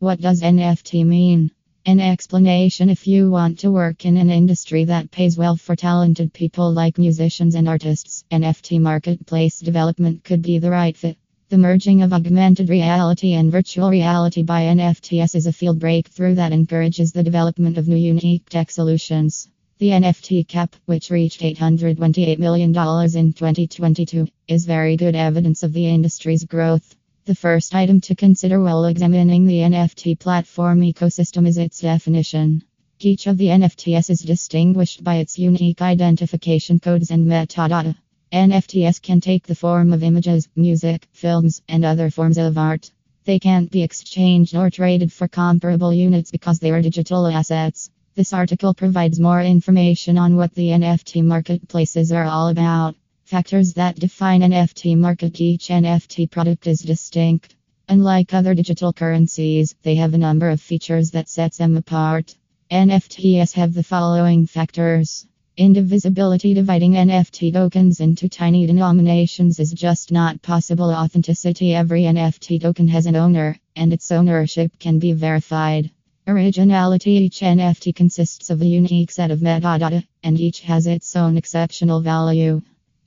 What does NFT mean? An explanation if you want to work in an industry that pays well for talented people like musicians and artists, NFT marketplace development could be the right fit. The merging of augmented reality and virtual reality by NFTs is a field breakthrough that encourages the development of new unique tech solutions. The NFT cap, which reached $828 million in 2022, is very good evidence of the industry's growth. The first item to consider while examining the NFT platform ecosystem is its definition. Each of the NFTs is distinguished by its unique identification codes and metadata. NFTs can take the form of images, music, films, and other forms of art. They can't be exchanged or traded for comparable units because they are digital assets. This article provides more information on what the NFT marketplaces are all about. Factors that define NFT market Each NFT product is distinct. Unlike other digital currencies, they have a number of features that sets them apart. NFTs have the following factors. Indivisibility dividing NFT tokens into tiny denominations is just not possible. Authenticity Every NFT token has an owner, and its ownership can be verified. Originality Each NFT consists of a unique set of metadata, and each has its own exceptional value.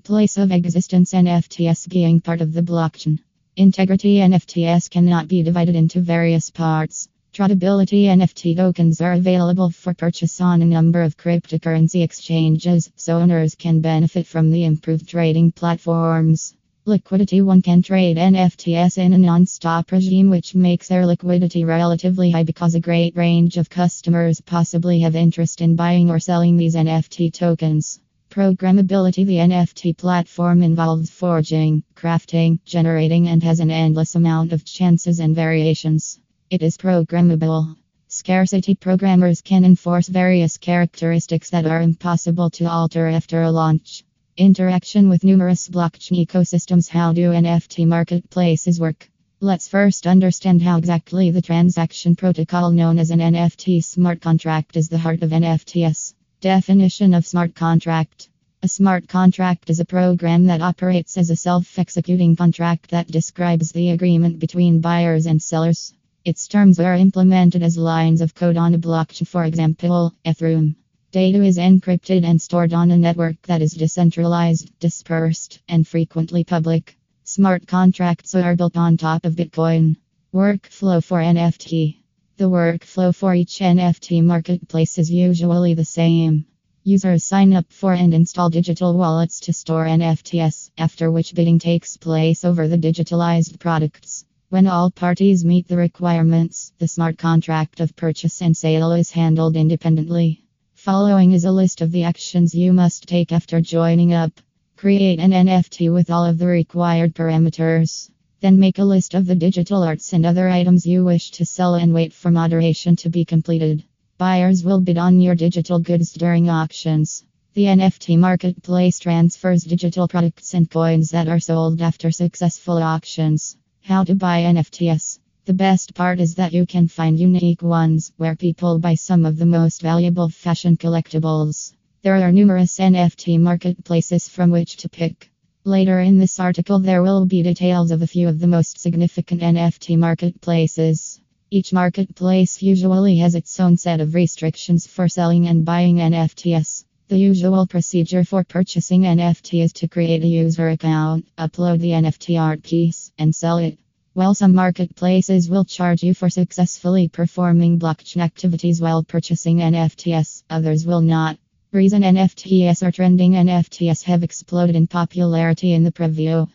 Place of existence NFTs being part of the blockchain. Integrity NFTs cannot be divided into various parts. Tradability NFT tokens are available for purchase on a number of cryptocurrency exchanges, so owners can benefit from the improved trading platforms. Liquidity One can trade NFTs in a non stop regime, which makes their liquidity relatively high because a great range of customers possibly have interest in buying or selling these NFT tokens. Programmability The NFT platform involves forging, crafting, generating, and has an endless amount of chances and variations. It is programmable. Scarcity programmers can enforce various characteristics that are impossible to alter after a launch. Interaction with numerous blockchain ecosystems. How do NFT marketplaces work? Let's first understand how exactly the transaction protocol known as an NFT smart contract is the heart of NFTs. Definition of smart contract A smart contract is a program that operates as a self executing contract that describes the agreement between buyers and sellers. Its terms are implemented as lines of code on a blockchain, for example, Ethereum. Data is encrypted and stored on a network that is decentralized, dispersed, and frequently public. Smart contracts are built on top of Bitcoin. Workflow for NFT The workflow for each NFT marketplace is usually the same. Users sign up for and install digital wallets to store NFTs, after which bidding takes place over the digitalized products. When all parties meet the requirements, the smart contract of purchase and sale is handled independently. Following is a list of the actions you must take after joining up. Create an NFT with all of the required parameters. Then make a list of the digital arts and other items you wish to sell and wait for moderation to be completed. Buyers will bid on your digital goods during auctions. The NFT marketplace transfers digital products and coins that are sold after successful auctions. How to buy NFTs? The best part is that you can find unique ones where people buy some of the most valuable fashion collectibles. There are numerous NFT marketplaces from which to pick. Later in this article, there will be details of a few of the most significant NFT marketplaces. Each marketplace usually has its own set of restrictions for selling and buying NFTs. The usual procedure for purchasing NFT is to create a user account, upload the NFT art piece, and sell it. While some marketplaces will charge you for successfully performing blockchain activities while purchasing NFTs, others will not. Reason NFTs are trending NFTs have exploded in popularity in the preview.